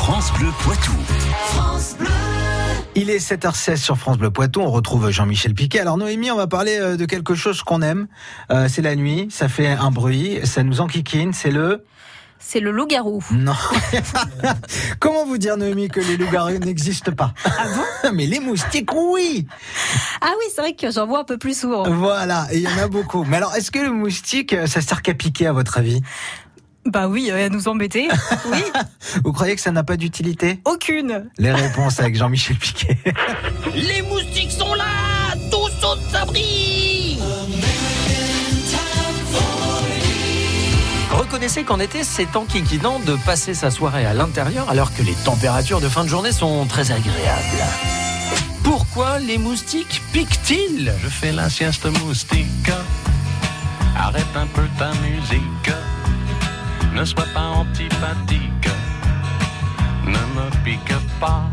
France Bleu Poitou. Il est 7h16 sur France Bleu Poitou. On retrouve Jean-Michel Piquet. Alors Noémie, on va parler euh, de quelque chose qu'on aime. Euh, c'est la nuit. Ça fait un bruit. Ça nous enquiquine. C'est le. C'est le loup-garou. Non. Comment vous dire, Noémie, que les loups-garous n'existent pas? Ah bon? Mais les moustiques, oui Ah oui, c'est vrai que j'en vois un peu plus souvent. Voilà, et il y en a beaucoup. Mais alors, est-ce que le moustique, euh, ça sert qu'à piquer, à votre avis? Bah oui, à nous embêter. Oui, Vous croyez que ça n'a pas d'utilité? Aucune. Les réponses avec Jean-Michel Piquet. Les moustiques sont là Tous au abri Reconnaissez qu'en été, c'est enquiquinant de passer sa soirée à l'intérieur alors que les températures de fin de journée sont très agréables. Pourquoi les moustiques piquent-ils? Je fais la sieste moustique. Arrête un peu ta musique. Ne sois pas antipathique. Ne me pique pas.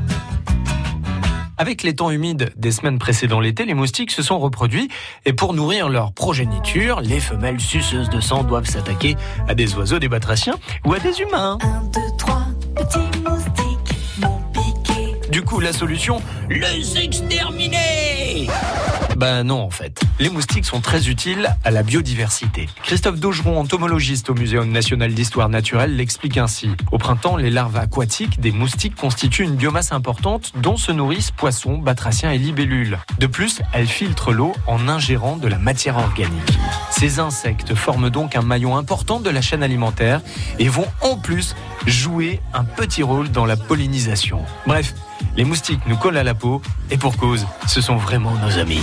Avec les temps humides des semaines précédant l'été, les moustiques se sont reproduits et pour nourrir leur progéniture, les femelles suceuses de sang doivent s'attaquer à des oiseaux, des batraciens ou à des humains. Un, deux, trois, petits moustiques m'ont piqué. Du coup, la solution Les exterminer Ben non en fait. Les moustiques sont très utiles à la biodiversité. Christophe Daugeron, entomologiste au Muséum national d'histoire naturelle, l'explique ainsi. Au printemps, les larves aquatiques des moustiques constituent une biomasse importante dont se nourrissent poissons, batraciens et libellules. De plus, elles filtrent l'eau en ingérant de la matière organique. Ces insectes forment donc un maillon important de la chaîne alimentaire et vont en plus jouer un petit rôle dans la pollinisation. Bref, les moustiques nous collent à la peau et pour cause, ce sont vraiment nos amis.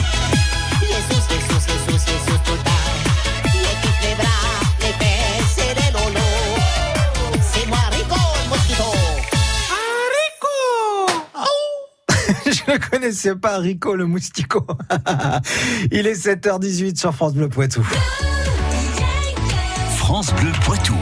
Je ne connaissais pas Rico le moustico. Il est 7h18 sur France Bleu Poitou. France Bleu Poitou.